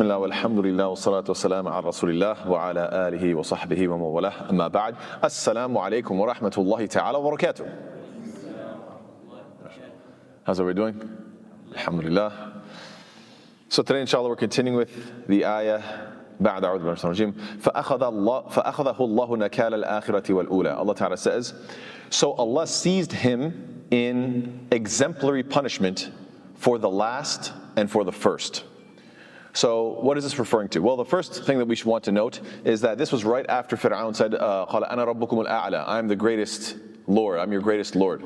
بسم الله والحمد لله والصلاة والسلام على رسول الله وعلى آله وصحبه ومن والاه أما بعد السلام عليكم ورحمة الله تعالى وبركاته How's everybody doing? Alhamdulillah. So today inshallah we're continuing with the ayah بعد أعوذ بالله من الشيطان الرجيم فأخذ الله فأخذه الله نكال الآخرة والأولى Allah Ta'ala says So Allah seized him in exemplary punishment for the last and for the first. So, what is this referring to? Well, the first thing that we should want to note is that this was right after Fir'aun said, uh, قَالَ أَنَا رَبُّكُمُ الْأَعْلَى I am the greatest Lord, I'm your greatest Lord.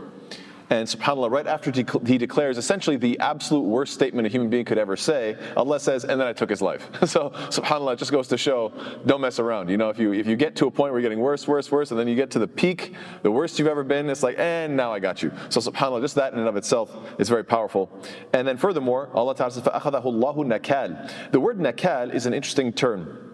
And subhanAllah, right after he declares essentially the absolute worst statement a human being could ever say, Allah says, and then I took his life. so subhanAllah, it just goes to show, don't mess around. You know, if you if you get to a point where you're getting worse, worse, worse, and then you get to the peak, the worst you've ever been, it's like, and now I got you. So subhanAllah, just that in and of itself is very powerful. And then furthermore, Allah Ta'ala says, فَأَخَذَهُ اللَّهُ nakal. The word nakal is an interesting term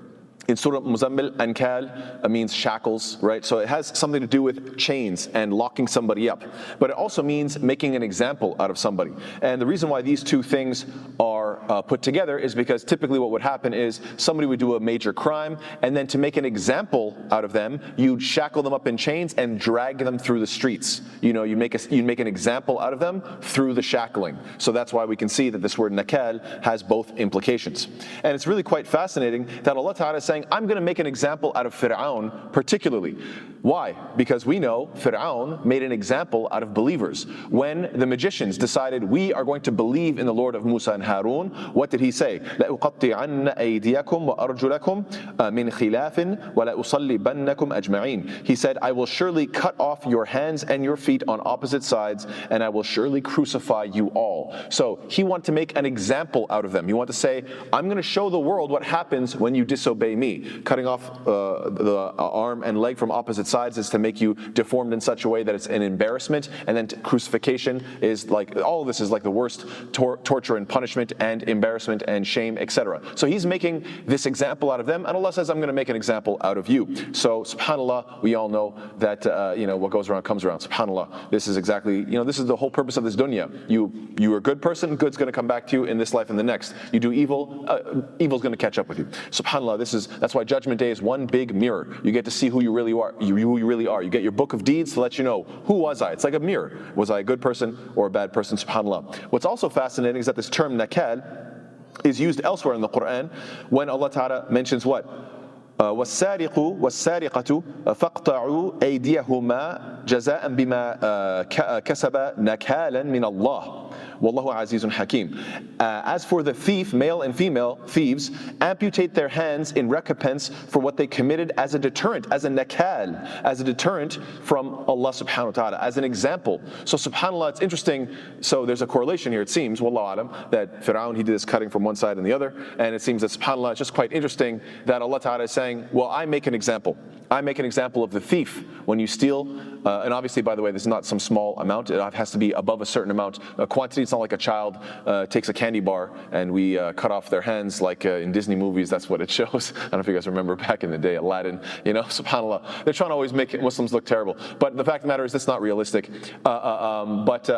in Surah Muzammil, Ankal uh, means shackles, right? So it has something to do with chains and locking somebody up. But it also means making an example out of somebody. And the reason why these two things are uh, put together is because typically what would happen is somebody would do a major crime, and then to make an example out of them, you'd shackle them up in chains and drag them through the streets. You know, you make, a, you make an example out of them through the shackling. So that's why we can see that this word nakal has both implications. And it's really quite fascinating that Allah Ta'ala is saying, saying, I'm going to make an example out of Fir'aun particularly. Why? Because we know Fir'aun made an example out of believers. When the magicians decided, we are going to believe in the Lord of Musa and Harun, what did he say? لَأُقَطِّعَنَّ أَيْدِيَكُمْ وَأَرْجُلَكُمْ مِنْ خِلَافٍ وَلَأُصَلِّبَنَّكُمْ أَجْمَعِينَ He said, I will surely cut off your hands and your feet on opposite sides, and I will surely crucify you all. So he wanted to make an example out of them. He wanted to say, I'm going to show the world what happens when you disobey me. Cutting off uh, the arm and leg from opposite sides is to make you deformed in such a way that it's an embarrassment. And then crucifixion is like, all of this is like the worst tor- torture and punishment and embarrassment and shame, etc. So he's making this example out of them. And Allah says, I'm going to make an example out of you. So, subhanAllah, we all know that, uh, you know, what goes around comes around. SubhanAllah. This is exactly, you know, this is the whole purpose of this dunya. You, you are a good person, good's going to come back to you in this life and the next. You do evil, uh, evil's going to catch up with you. SubhanAllah, this is that's why Judgment Day is one big mirror. You get to see who you really are. You, who you really are. You get your book of deeds to let you know who was I. It's like a mirror. Was I a good person or a bad person? Subhanallah. What's also fascinating is that this term nakal is used elsewhere in the Quran when Allah Ta'ala mentions what? والسارق والسارقة فاقطعوا أيديهما جزاء بما كسب نكالا من الله Wallahu azizun hakim. Uh, as for the thief, male and female thieves, amputate their hands in recompense for what they committed as a deterrent, as a nakal, as a deterrent from Allah subhanahu wa ta'ala, as an example. So subhanAllah, it's interesting. So there's a correlation here, it seems, wallahu alam, that Fir'aun, he did this cutting from one side and the other. And it seems that subhanAllah, it's just quite interesting that Allah ta'ala is saying, well, I make an example. I make an example of the thief when you steal, uh, and obviously, by the way, this is not some small amount. It has to be above a certain amount. A quantity, it's not like a child uh, takes a candy bar and we uh, cut off their hands like uh, in Disney movies. That's what it shows. I don't know if you guys remember back in the day, Aladdin, you know, subhanAllah. They're trying to always make Muslims look terrible. But the fact of the matter is, that's not realistic. Uh, uh, um, but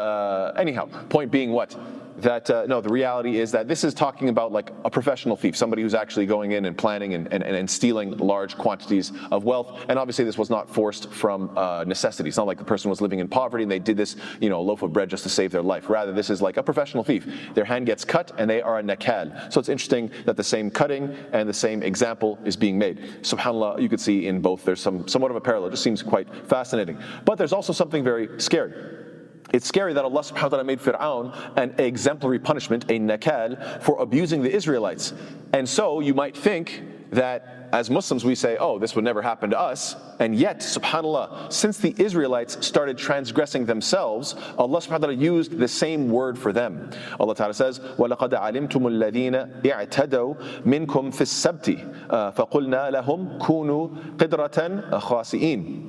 anyhow, point being what? That uh, no, the reality is that this is talking about like a professional thief, somebody who's actually going in and planning and, and, and stealing large quantities of wealth. And obviously, this was not forced from uh, necessity. It's not like the person was living in poverty and they did this, you know, loaf of bread just to save their life. Rather, this is like a professional thief. Their hand gets cut and they are a nakal. So it's interesting that the same cutting and the same example is being made. Subhanallah, you could see in both there's some somewhat of a parallel. It just seems quite fascinating. But there's also something very scary. It's scary that Allah subhanahu wa ta'ala made Fir'aun an exemplary punishment, a nakal, for abusing the Israelites. And so you might think that as Muslims we say, oh, this would never happen to us. And yet, subhanAllah, since the Israelites started transgressing themselves, Allah subhanahu wa ta'ala used the same word for them. Allah ta'ala says, وَلَقَدْ عَلِمْتُمُ الَّذِينَ اِعْتَدَوْا مِنْكُمْ فِي السَّبْتِ فَقُلْنَا لَهُمْ كُونُوا قِدْرَةً خَاسِئِينَ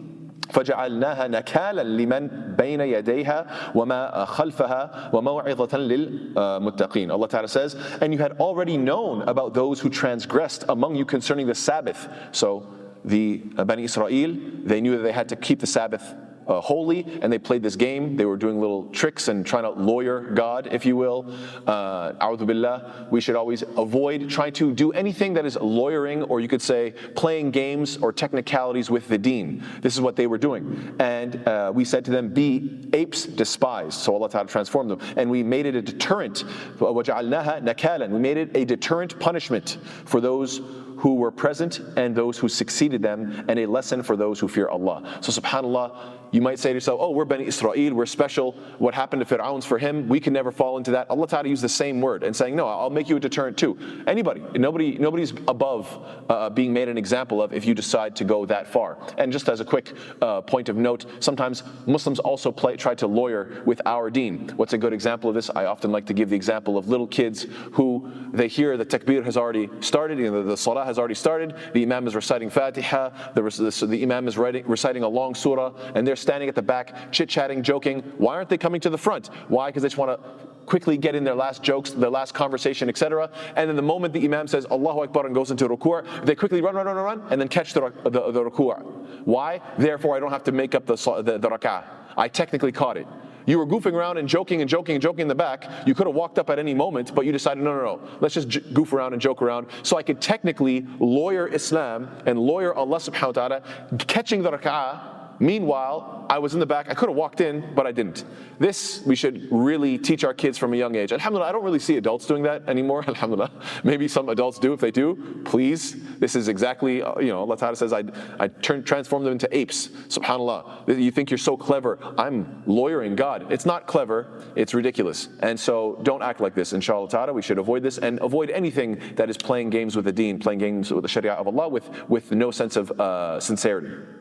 فجعلناها نكالا لمن بين يديها وما خلفها وموعظة للمتقين. Allah Ta'ala says, and you had already known about those who transgressed among you concerning the Sabbath. So the Bani Israel, they knew that they had to keep the Sabbath uh, holy and they played this game. They were doing little tricks and trying to lawyer God, if you will. Uh, billah. We should always avoid trying to do anything that is lawyering, or you could say playing games or technicalities with the deen. This is what they were doing. And uh, we said to them, Be apes despised. So Allah Ta'ala transformed them. And we made it a deterrent. We made it a deterrent punishment for those who were present and those who succeeded them, and a lesson for those who fear Allah. So, subhanAllah, you might say to yourself, oh, we're Bani Israel, we're special. What happened to Fir'aun's for him? We can never fall into that. Allah Ta'ala used the same word and saying, no, I'll make you a deterrent too. Anybody, nobody, nobody's above uh, being made an example of if you decide to go that far. And just as a quick uh, point of note, sometimes Muslims also play, try to lawyer with our deen. What's a good example of this? I often like to give the example of little kids who they hear the takbir has already started, you know, the, salah has already started, the imam is reciting Fatiha, the, the, the imam is writing, reciting a long surah, and they're standing at the back, chit chatting, joking. Why aren't they coming to the front? Why? Because they just want to quickly get in their last jokes, their last conversation, etc. And then the moment the Imam says Allahu Akbar and goes into ruku', they quickly run, run, run, run, and then catch the, the, the ruku'. Why? Therefore, I don't have to make up the, the, the rak'ah. I technically caught it. You were goofing around and joking and joking and joking in the back. You could have walked up at any moment, but you decided, no, no, no, let's just j- goof around and joke around. So I could technically lawyer Islam and lawyer Allah subhanahu wa ta'ala, catching the rak'ah Meanwhile, I was in the back. I could have walked in, but I didn't. This we should really teach our kids from a young age. Alhamdulillah, I don't really see adults doing that anymore. Alhamdulillah. Maybe some adults do. If they do, please. This is exactly, uh, you know, Allah Ta'ala says, I, I turn, transform them into apes. SubhanAllah. You think you're so clever. I'm lawyering God. It's not clever, it's ridiculous. And so don't act like this. Inshallah Ta'ala, we should avoid this and avoid anything that is playing games with the deen, playing games with the Sharia of Allah with, with no sense of uh, sincerity.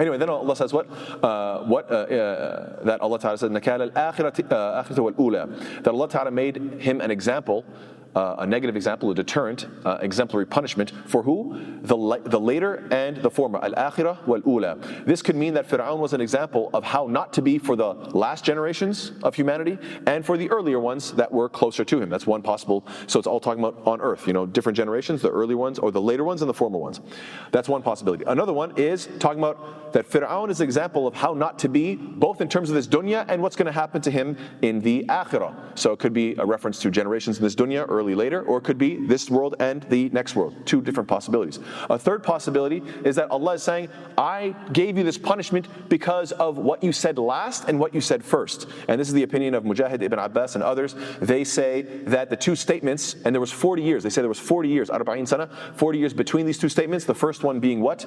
Anyway, then Allah says what? Uh, what uh, uh, that Allah Ta'ala said, Nakal al-akhirati uh, wal-ula. That Allah Ta'ala made him an example uh, a negative example, a deterrent, uh, exemplary punishment for who? The, la- the later and the former. Al akhirah wal ula. This could mean that Fir'aun was an example of how not to be for the last generations of humanity and for the earlier ones that were closer to him. That's one possible. So it's all talking about on earth, you know, different generations, the early ones or the later ones and the former ones. That's one possibility. Another one is talking about that Fir'aun is an example of how not to be, both in terms of this dunya and what's going to happen to him in the akhirah. So it could be a reference to generations in this dunya, early, later, or it could be this world and the next world. Two different possibilities. A third possibility is that Allah is saying, I gave you this punishment because of what you said last and what you said first. And this is the opinion of Mujahid ibn Abbas and others. They say that the two statements, and there was 40 years, they say there was 40 years, arba'in sana, 40 years between these two statements. The first one being what?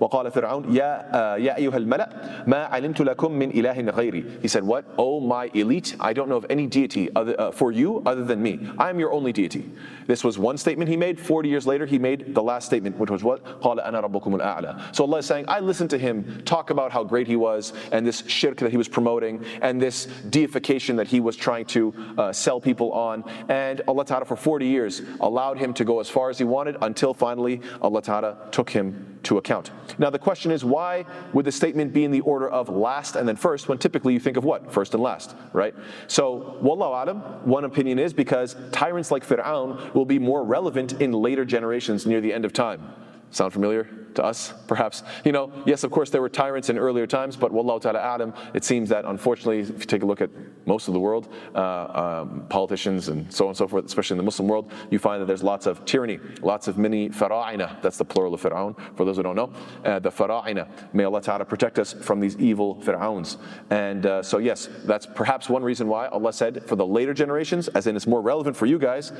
وقال فرعون يا يا أيها الملأ ما علمت لكم من إله غيري. He said, What? Oh my elite, I don't know of any deity other, uh, for you other than me. I am your only deity. This was one statement he made. 40 years later, he made the last statement, which was what? قال أنا ربكم الأعلى. So Allah is saying, I listened to him talk about how great he was and this shirk that he was promoting and this deification that he was trying to uh, sell people on. And Allah Ta'ala for 40 years allowed him to go as far as he wanted until finally Allah Ta'ala took him to account. Now, the question is why would the statement be in the order of last and then first when typically you think of what? First and last, right? So, wallahu alam, one opinion is because tyrants like Fir'aun will be more relevant in later generations near the end of time. Sound familiar? To us, perhaps. You know, yes, of course, there were tyrants in earlier times, but wallahu ta'ala adam, it seems that unfortunately, if you take a look at most of the world, uh, um, politicians and so on and so forth, especially in the Muslim world, you find that there's lots of tyranny, lots of mini fara'ina. That's the plural of Fir'aun, for those who don't know. Uh, the fara'ina. May Allah ta'ala protect us from these evil Fir'auns. And uh, so, yes, that's perhaps one reason why Allah said for the later generations, as in it's more relevant for you guys,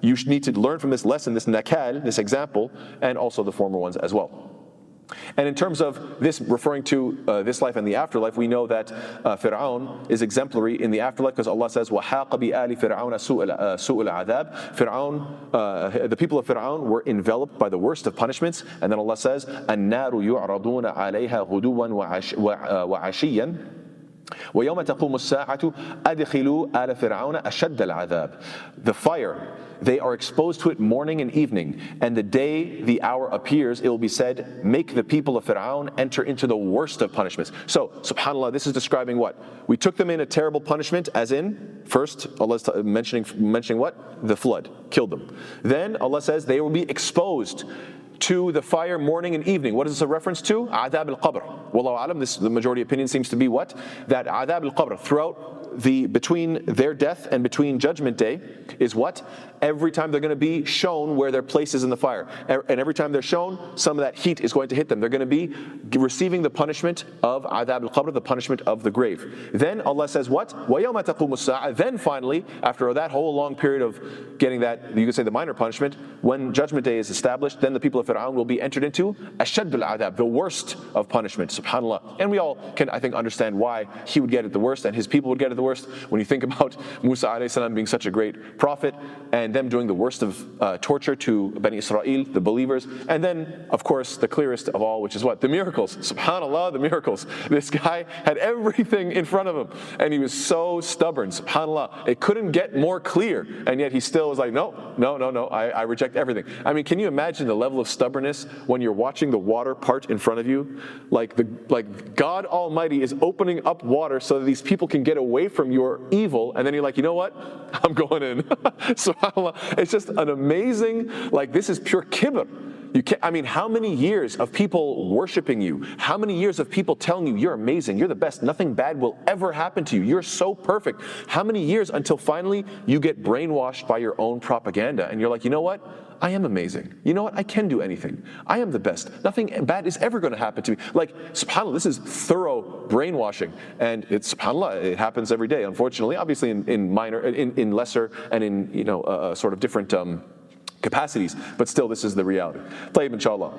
you need to learn from this lesson, this nakal, this example, and also the former ones as well. And in terms of this referring to uh, this life and the afterlife, we know that uh, Fir'aun is exemplary in the afterlife because Allah says, وَحَاقَ بِآلِ فِرْعَوْنَ سُوءُ الْعَذَابِ Fir'aun, uh, the people of Fir'aun were enveloped by the worst of punishments. And then Allah says, النَّارُ يُعْرَضُونَ عَلَيْهَا غُدُوًا وَعَشِيًّا ويوم تقوم الساعة أدخلوا آل فرعون أشد العذاب The fire, they are exposed to it morning and evening. And the day the hour appears, it will be said, Make the people of Fir'aun enter into the worst of punishments. So, subhanAllah, this is describing what? We took them in a terrible punishment, as in, first, Allah is mentioning, mentioning what? The flood, killed them. Then Allah says they will be exposed to the fire morning and evening. What is this a reference to? Adab al-qabr. Wallahu alam, this the majority opinion seems to be what? That adab al-qabr, throughout the between their death and between judgment day is what? Every time they're going to be shown where their place is in the fire. And every time they're shown, some of that heat is going to hit them. They're going to be receiving the punishment of adab al-qabr, the punishment of the grave. Then Allah says what? Then finally, after that whole long period of getting that, you could say the minor punishment, when judgment day is established, then the people of Fir'aun will be entered into ashad al-adab, the worst of punishment, subhanAllah. And we all can, I think, understand why he would get it the worst and his people would get it the worst. When you think about Musa salam being such a great prophet and them doing the worst of uh, torture to Bani Israel, the believers, and then, of course, the clearest of all, which is what? The miracles. SubhanAllah, the miracles. This guy had everything in front of him and he was so stubborn. SubhanAllah. It couldn't get more clear. And yet he still was like, no, no, no, no, I, I reject everything. I mean, can you imagine the level of stubbornness when you're watching the water part in front of you? Like the like God Almighty is opening up water so that these people can get away from your evil, and then you're like, you know what? I'm going in. SubhanAllah. It's just an amazing, like this is pure kibbutz. You can't, I mean, how many years of people worshiping you? How many years of people telling you you're amazing, you're the best, nothing bad will ever happen to you, you're so perfect? How many years until finally you get brainwashed by your own propaganda and you're like, you know what? I am amazing. You know what? I can do anything. I am the best. Nothing bad is ever going to happen to me. Like, subhanAllah, this is thorough brainwashing. And it's, subhanAllah, it happens every day, unfortunately, obviously in, in minor, in, in lesser and in, you know, uh, uh sort of different um, capacities. But still, this is the reality. طيب, inshallah.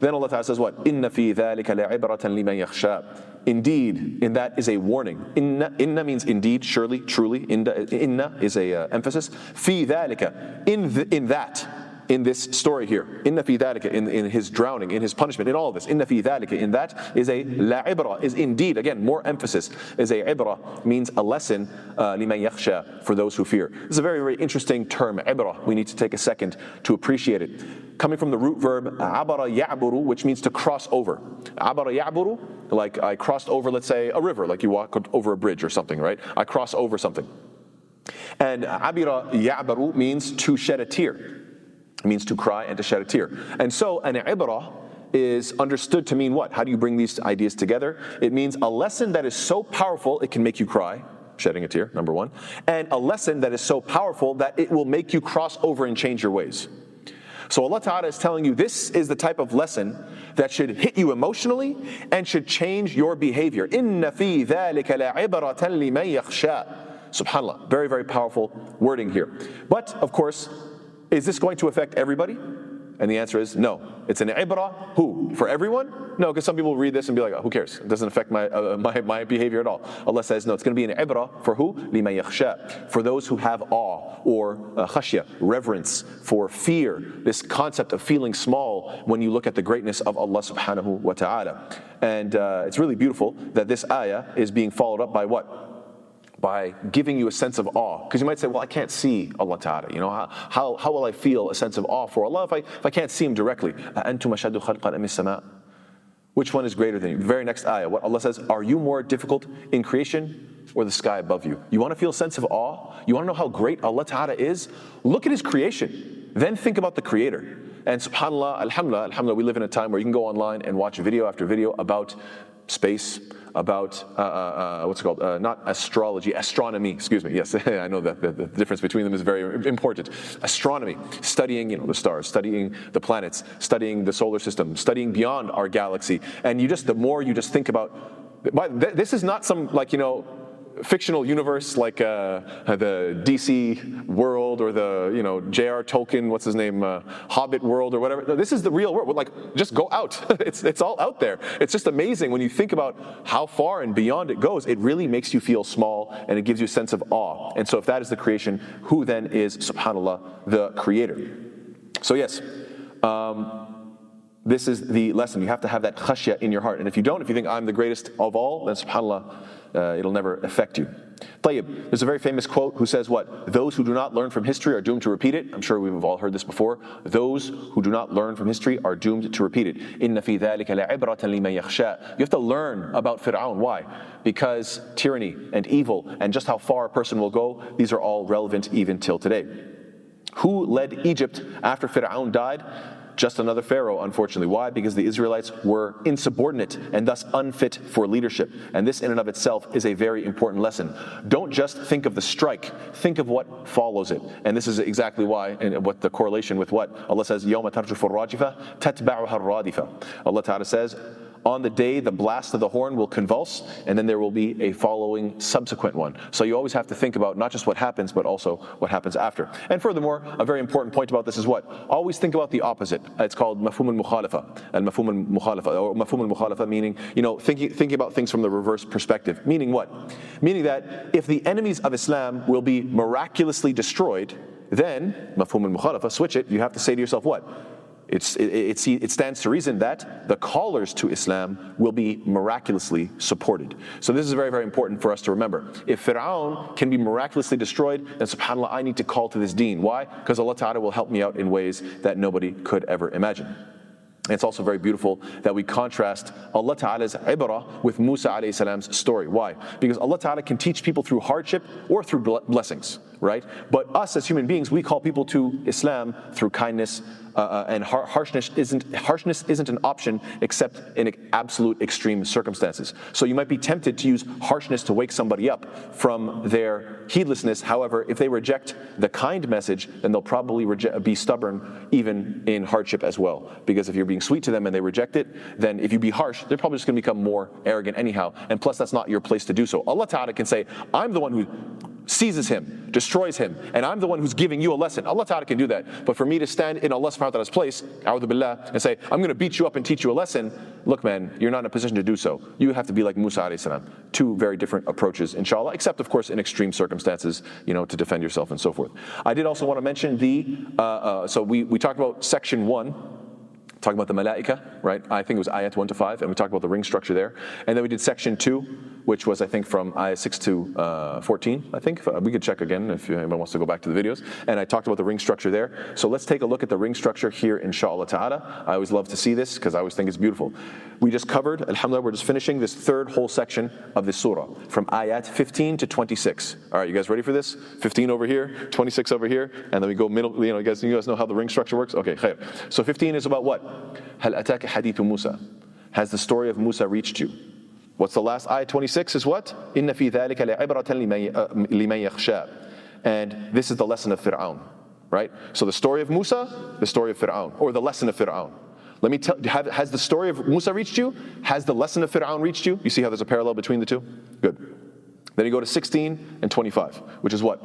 Then Allah Ta'ala says what? إِنَّ فِي ذَلِكَ لَعِبْرَةً لِمَنْ يَخْشَى Indeed, in that is a warning. Inna, inna means indeed, surely, truly. Inna, inna is a uh, emphasis. Fi dhalika, in, the, in that in this story here. Inna fi dhalika, in, in his drowning, in his punishment, in all this. Inna fi dhalika, in that is a la ibra, is indeed, again, more emphasis, is a ibra, means a lesson, uh, liman yakhsha, for those who fear. This is a very, very interesting term, ibra. We need to take a second to appreciate it. Coming from the root verb abara ya'buru, which means to cross over. Abara ya'buru, like I crossed over, let's say, a river, like you walk over a bridge or something, right? I cross over something. And abira ya'baru means to shed a tear. It means to cry and to shed a tear. And so an ibrah is understood to mean what? How do you bring these ideas together? It means a lesson that is so powerful it can make you cry, shedding a tear, number one, and a lesson that is so powerful that it will make you cross over and change your ways. So Allah Ta'ala is telling you this is the type of lesson that should hit you emotionally and should change your behavior. Inna fi dhalika la'ibratan liman yakhsha. Subhanallah, very, very powerful wording here. But of course, is this going to affect everybody? And the answer is no. It's an ibrah. Who? For everyone? No, because some people read this and be like, oh, who cares? It doesn't affect my, uh, my, my behavior at all. Allah says, no, it's going to be an ibrah for who? For those who have awe or uh, reverence, for fear. This concept of feeling small when you look at the greatness of Allah subhanahu wa ta'ala. And uh, it's really beautiful that this ayah is being followed up by what? By giving you a sense of awe. Because you might say, well, I can't see Allah Ta'ala. You know, how, how, how will I feel a sense of awe for Allah if I, if I can't see Him directly? Which one is greater than you? The very next ayah, what Allah says, are you more difficult in creation or the sky above you? You want to feel a sense of awe? You want to know how great Allah Ta'ala is? Look at His creation. Then think about the Creator. And subhanAllah, alhamdulillah, alhamdulillah, we live in a time where you can go online and watch video after video about space, about uh, uh, uh, what's it called? Uh, not astrology, astronomy. Excuse me. Yes, I know that the, the, difference between them is very important. Astronomy, studying you know the stars, studying the planets, studying the solar system, studying beyond our galaxy, and you just the more you just think about. This is not some like you know fictional universe like uh, the DC world or the you know J.R. Tolkien, what's his name, uh, Hobbit world or whatever. This is the real world. Like, just go out. it's it's all out there. It's just amazing when you think about how far and beyond it goes. It really makes you feel small and it gives you a sense of awe. And so, if that is the creation, who then is Subhanallah, the Creator? So yes. Um, this is the lesson. You have to have that khashya in your heart. And if you don't, if you think I'm the greatest of all, then subhanAllah, uh, it'll never affect you. There's a very famous quote who says what? Those who do not learn from history are doomed to repeat it. I'm sure we've all heard this before. Those who do not learn from history are doomed to repeat it. You have to learn about Fir'aun. Why? Because tyranny and evil and just how far a person will go, these are all relevant even till today. Who led Egypt after Fir'aun died? Just another Pharaoh, unfortunately. Why? Because the Israelites were insubordinate and thus unfit for leadership. And this, in and of itself, is a very important lesson. Don't just think of the strike, think of what follows it. And this is exactly why, and what the correlation with what Allah says, يَوْمَ تَرْجُفُ الرَّاجِفَةِ تَتْبَعُهَا الرَّادِفَةِ Allah Ta'ala says, on the day the blast of the horn will convulse, and then there will be a following subsequent one. So you always have to think about not just what happens, but also what happens after. And furthermore, a very important point about this is what? Always think about the opposite. It's called mafhum al-mukhalafa. Al-mafhum al-mukhalafa, or mafhum al-mukhalafa meaning, you know, thinking, thinking about things from the reverse perspective. Meaning what? Meaning that if the enemies of Islam will be miraculously destroyed, then, mafhum al-mukhalafa, switch it, you have to say to yourself what? It, it, it, stands to reason that the callers to Islam will be miraculously supported. So this is very, very important for us to remember. If Fir'aun can be miraculously destroyed, then subhanAllah, I need to call to this deen. Why? Because Allah Ta'ala will help me out in ways that nobody could ever imagine. It's also very beautiful that we contrast Allah Ta'ala's ibrah with Musa alayhi salam's story. Why? Because Allah Ta'ala can teach people through hardship or through blessings, right? But us as human beings, we call people to Islam through kindness, uh, uh, and har- harshness isn't harshness isn't an option except in absolute extreme circumstances. So you might be tempted to use harshness to wake somebody up from their heedlessness. However, if they reject the kind message, then they'll probably be stubborn even in hardship as well. Because if you're being sweet to them and they reject it, then if you be harsh, they're probably just going to become more arrogant anyhow. And plus, that's not your place to do so. Allah Ta'ala can say, "I'm the one who." seizes him, destroys him, and I'm the one who's giving you a lesson. Allah Ta'ala can do that. But for me to stand in Allah subhanahu wa ta'ala's place, billah, and say, I'm gonna beat you up and teach you a lesson, look man, you're not in a position to do so. You have to be like Musa alayhi salam. Two very different approaches, inshallah, except of course in extreme circumstances, you know, to defend yourself and so forth. I did also want to mention the, uh, uh, so we, we talked about section one, talking about the malaika, right? I think it was ayat 1 to 5, and we talked about the ring structure there. And then we did section 2, which was, I think, from ayat 6 to uh, 14, I think. We could check again if anyone wants to go back to the videos. And I talked about the ring structure there. So let's take a look at the ring structure here, inshallah ta'ala. I always love to see this because I always think it's beautiful. We just covered, alhamdulillah, we're just finishing this third whole section of this surah, from ayat 15 to 26. All right, you guys ready for this? 15 over here, 26 over here, and then we go middle, you know, you guys, you guys know how the ring structure works? Okay, khair. So 15 is about what? هل أتاك حديث موسى Has the story of Musa reached you? What's the last ayah 26 is what? إن في ذلك لعبرة لمن يخشى And this is the lesson of Fir'aun, right? So the story of Musa, the story of Fir'aun, or the lesson of Fir'aun. Let me tell have, has the story of Musa reached you? Has the lesson of Fir'aun reached you? You see how there's a parallel between the two? Good. Then you go to 16 and 25, which is what?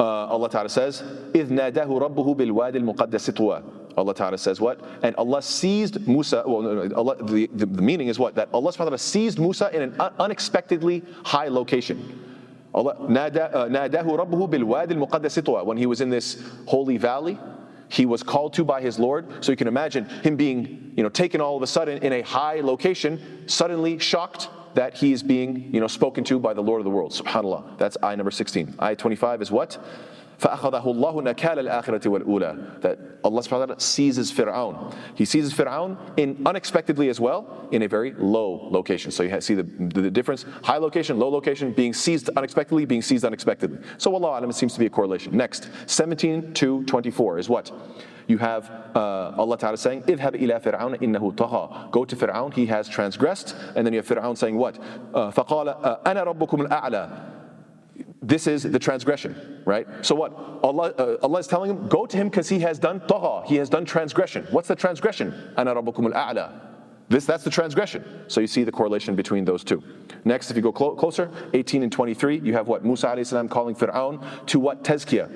Uh, Allah Ta'ala says, إِذْ نَادَهُ رَبُّهُ بِالْوَادِ الْمُقَدَّسِ طُوَى Allah Ta'ala says what? And Allah seized Musa, well, no, no, Allah, the, the, the, meaning is what? That Allah subhanahu wa ta'ala seized Musa in an unexpectedly high location. Allah, ناداه ربه بالواد المقدس طوى. When he was in this holy valley, he was called to by his Lord. So you can imagine him being, you know, taken all of a sudden in a high location, suddenly shocked that he is being, you know, spoken to by the Lord of the world. Subhanallah. That's ayah number 16. Ayah 25 is what? فأخذه الله نكال الآخرة والأولى that Allah subhanahu wa ta'ala seizes Fir'aun. He seizes Fir'aun in unexpectedly as well in a very low location. So you see the, the difference, high location, low location, being seized unexpectedly, being seized unexpectedly. So Allah alam, it seems to be a correlation. Next, 17 to 24 is what? you have uh, Allah Ta'ala saying, Idhab ila Fir'aun innahu taha. Go to Fir'aun, he has transgressed. And then you have Fir'aun saying what? Uh, uh ana أَنَا al this is the transgression, right? So what? Allah, uh, Allah is telling him, go to him because he has done taha, he has done transgression. What's the transgression? Ana rabbukum al-a'la. This, that's the transgression. So you see the correlation between those two. Next, if you go clo- closer, 18 and 23, you have what? Musa alayhi salam calling Fir'aun to what? Tazkiyah.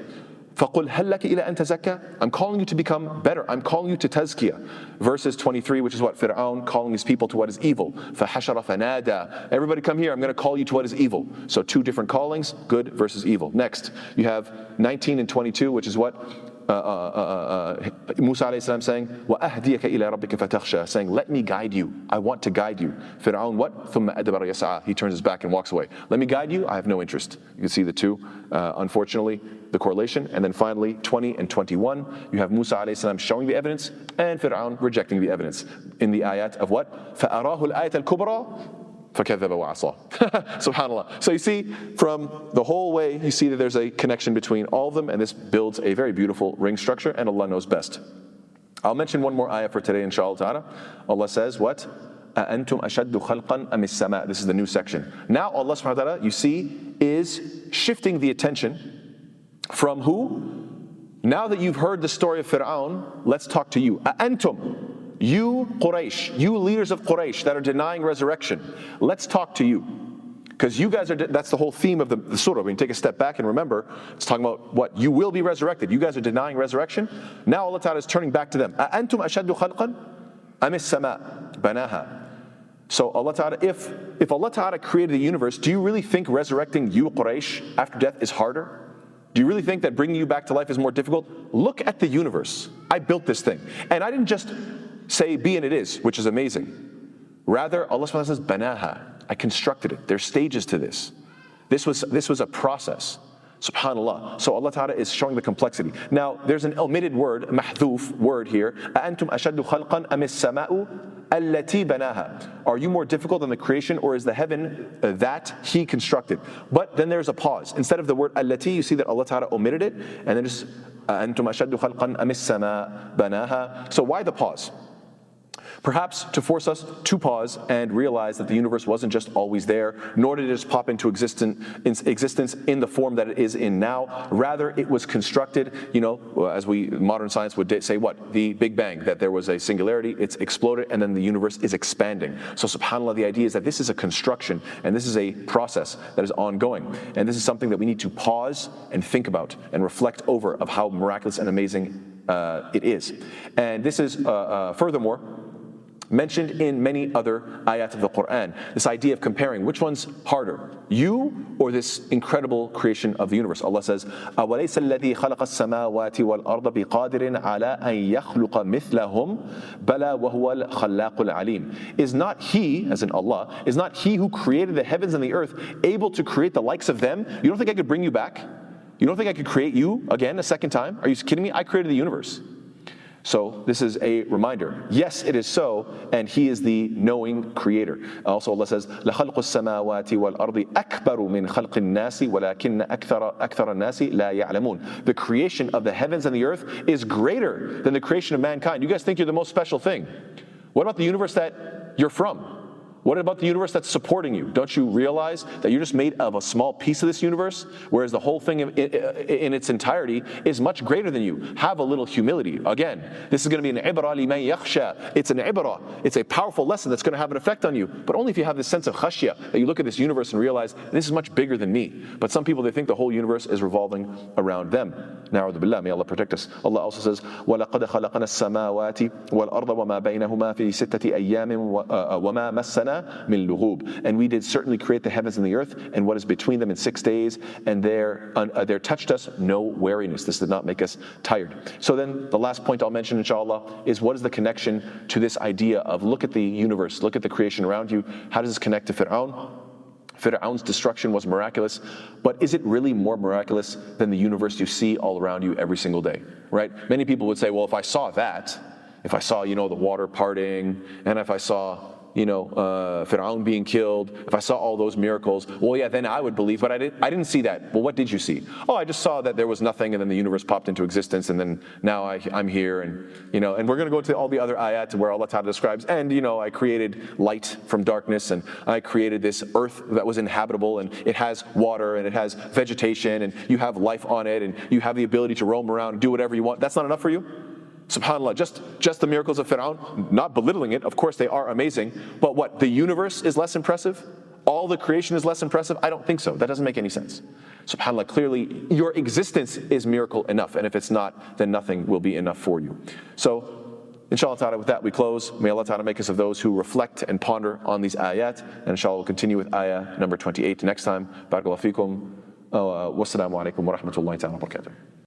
فَقُلْ هَلْ لَكَ إِلَىٰ أَن تَزَكَّى I'm calling you to become better. I'm calling you to tazkiyah. Verses 23, which is what? Fir'aun calling his people to what is evil. فَحَشَرَ فَنَادَى Everybody come here. I'm going to call you to what is evil. So two different callings, good versus evil. Next, you have 19 and 22, which is what? Uh, uh, uh, uh, Musa alayhi salam saying, وَأَهْدِيَكَ إِلَىٰ رَبِّكَ فَتَخْشَى Saying, let me guide you. I want to guide you. Fir'aun what? ثُمَّ أَدْبَرَ يَسْعَى He turns his back and walks away. Let me guide you. I have no interest. You can see the two, uh, unfortunately, the correlation. And then finally, 20 and 21, you have Musa alayhi salam showing the evidence and Fir'aun rejecting the evidence. In the ayat of what? فَأَرَاهُ الْآيَةَ الْكُبْرَى فَكَذَّبَ وَعَصَى. SubhanAllah. So you see, from the whole way, you see that there's a connection between all of them, and this builds a very beautiful ring structure, and Allah knows best. I'll mention one more ayah for today, inshallah ta'ala. Allah says, what? أَأَنْتُمْ أَشَدُّ خَلْقًا أَمِ السَّمَاء This is the new section. Now Allah subhanahu wa ta'ala, you see, is shifting the attention from who? Now that you've heard the story of Fir'aun, let's talk to you. أَأَنْتُمْ you, Quraysh, you leaders of Quraysh that are denying resurrection, let's talk to you. Because you guys are, that's the whole theme of the, the surah. When you take a step back and remember, it's talking about what? You will be resurrected. You guys are denying resurrection. Now Allah Ta'ala is turning back to them. أَأَنْتُمْ أَشَدُّ خَلْقًا أَمِ السَّمَاء بَنَاهَا so Allah Ta'ala, if, if Allah Ta'ala created the universe, do you really think resurrecting you, Quraysh, after death is harder? Do you really think that bringing you back to life is more difficult? Look at the universe. I built this thing. And I didn't just say be and it is, which is amazing. Rather, Allah says, banaha. I constructed it. There's stages to this. This was, this was a process. Subhanallah. So Allah Ta'ala is showing the complexity. Now, there's an omitted word, mahdhuf word here. أَأَنْتُمْ أَشَدُّ خَلْقًا أَمِ السَّمَاءُ الَّتِي بَنَاهَا Are you more difficult than the creation or is the heaven uh, that He constructed? But then there's a pause. Instead of the word allati, you see that Allah Ta'ala omitted it and then just أَأَنْتُمْ أَشَدُّ خَلْقًا أَمِ السَّمَاء بَنَاهَا So why the pause? Perhaps to force us to pause and realize that the universe wasn't just always there, nor did it just pop into existence in the form that it is in now. Rather, it was constructed, you know, as we modern science would say, what? The Big Bang, that there was a singularity, it's exploded, and then the universe is expanding. So, subhanAllah, the idea is that this is a construction and this is a process that is ongoing. And this is something that we need to pause and think about and reflect over of how miraculous and amazing uh, it is. And this is, uh, uh, furthermore, mentioned in many other ayat of the Quran. This idea of comparing which one's harder, you or this incredible creation of the universe. Allah says, أَوَلَيْسَ الَّذِي خَلَقَ السَّمَاوَاتِ وَالْأَرْضَ بِقَادِرٍ عَلَىٰ أَن يَخْلُقَ مِثْلَهُم بَلَى وَهُوَ الْخَلَّاقُ الْعَلِيمُ Is not He, as in Allah, is not He who created the heavens and the earth able to create the likes of them? You don't think I could bring you back? You don't think I could create you again a second time? Are you kidding me? I created the universe. So this is a reminder. Yes, it is so, and He is the knowing Creator. Also, Allah says, لَخَلْقُ السَّمَاوَاتِ وَالْأَرْضِ أَكْبَرُ مِنْ خَلْقِ النَّاسِ وَلَكِنَّ أَكْثَرَ, أكثر النَّاسِ لَا يَعْلَمُونَ The creation of the heavens and the earth is greater than the creation of mankind. You guys think you're the most special thing. What about the universe that you're from? What about the universe that's supporting you? Don't you realize that you're just made of a small piece of this universe, whereas the whole thing in its entirety is much greater than you? Have a little humility. Again, this is going to be an ibrah liman yakhsha. It's an ibrah. It's a powerful lesson that's going to have an effect on you, but only if you have this sense of khashya that you look at this universe and realize this is much bigger than me. But some people they think the whole universe is revolving around them. Na'udhu billah, may Allah protect us. Allah also says, وَلَقَدْ خَلَقْنَا السَّمَاوَاتِ وَالْأَرْضَ وَمَا بَيْنَهُمَا فِي سِتَّةِ أَيَّامٍ وَمَا مَسَّنَا min lughub. And we did certainly create the heavens and the earth and what is between them in six days, and there, uh, there touched us no weariness. This did not make us tired. So then the last point I'll mention, inshallah, is what is the connection to this idea of look at the universe, look at the creation around you. How does this connect to Fir'aun? Fir'aun's destruction was miraculous, but is it really more miraculous than the universe you see all around you every single day? Right? Many people would say, well, if I saw that, if I saw, you know, the water parting, and if I saw you know, uh, Fir'aun being killed, if I saw all those miracles, well, yeah, then I would believe, but I, did, I didn't see that. Well, what did you see? Oh, I just saw that there was nothing and then the universe popped into existence and then now I, am here and, you know, and we're going to go to all the other ayat where Allah Ta'ala describes, and, you know, I created light from darkness and I created this earth that was inhabitable and it has water and it has vegetation and you have life on it and you have the ability to roam around and do whatever you want. That's not enough for you? SubhanAllah, just, just the miracles of Fir'aun, not belittling it, of course they are amazing, but what, the universe is less impressive? All the creation is less impressive? I don't think so. That doesn't make any sense. SubhanAllah, clearly your existence is miracle enough, and if it's not, then nothing will be enough for you. So, inshallah ta'ala, with that we close. May Allah ta'ala make us of those who reflect and ponder on these ayat, and inshallah we'll continue with ayah number 28 next time. Barakallahu fikum. Uh, wassalamu alaikum wa rahmatullahi wa barakatuh.